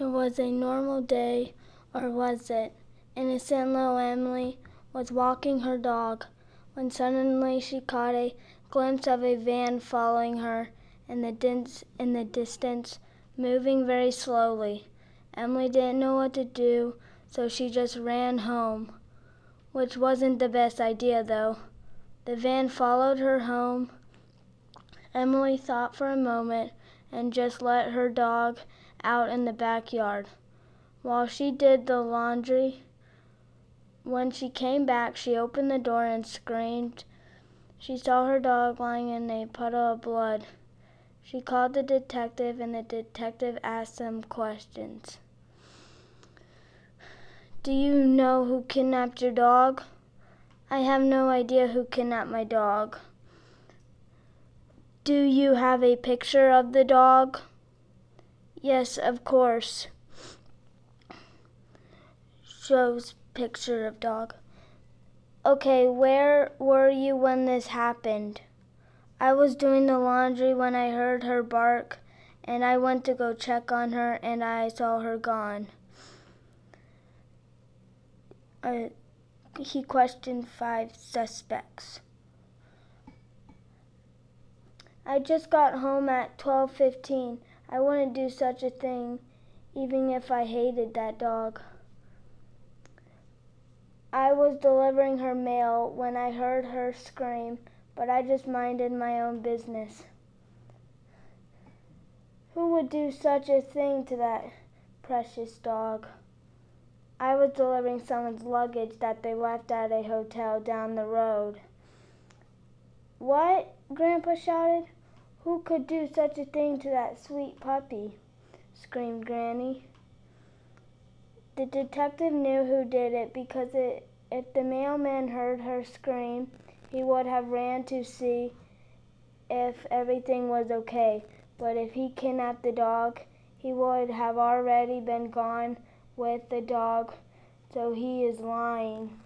It was a normal day, or was it? Innocent little Emily was walking her dog when suddenly she caught a glimpse of a van following her in the, dins- in the distance, moving very slowly. Emily didn't know what to do, so she just ran home, which wasn't the best idea though. The van followed her home. Emily thought for a moment and just let her dog out in the backyard. While she did the laundry, when she came back, she opened the door and screamed. She saw her dog lying in a puddle of blood. She called the detective, and the detective asked some questions. Do you know who kidnapped your dog? I have no idea who kidnapped my dog. Do you have a picture of the dog? Yes, of course. Shows picture of dog. Okay, where were you when this happened? I was doing the laundry when I heard her bark, and I went to go check on her, and I saw her gone. Uh, he questioned five suspects. I just got home at 12:15. I wouldn't do such a thing even if I hated that dog. I was delivering her mail when I heard her scream, but I just minded my own business. Who would do such a thing to that precious dog? I was delivering someone's luggage that they left at a hotel down the road. What? Grandpa shouted. Who could do such a thing to that sweet puppy? screamed Granny. The detective knew who did it because it, if the mailman heard her scream, he would have ran to see if everything was okay. But if he kidnapped the dog, he would have already been gone with the dog, so he is lying.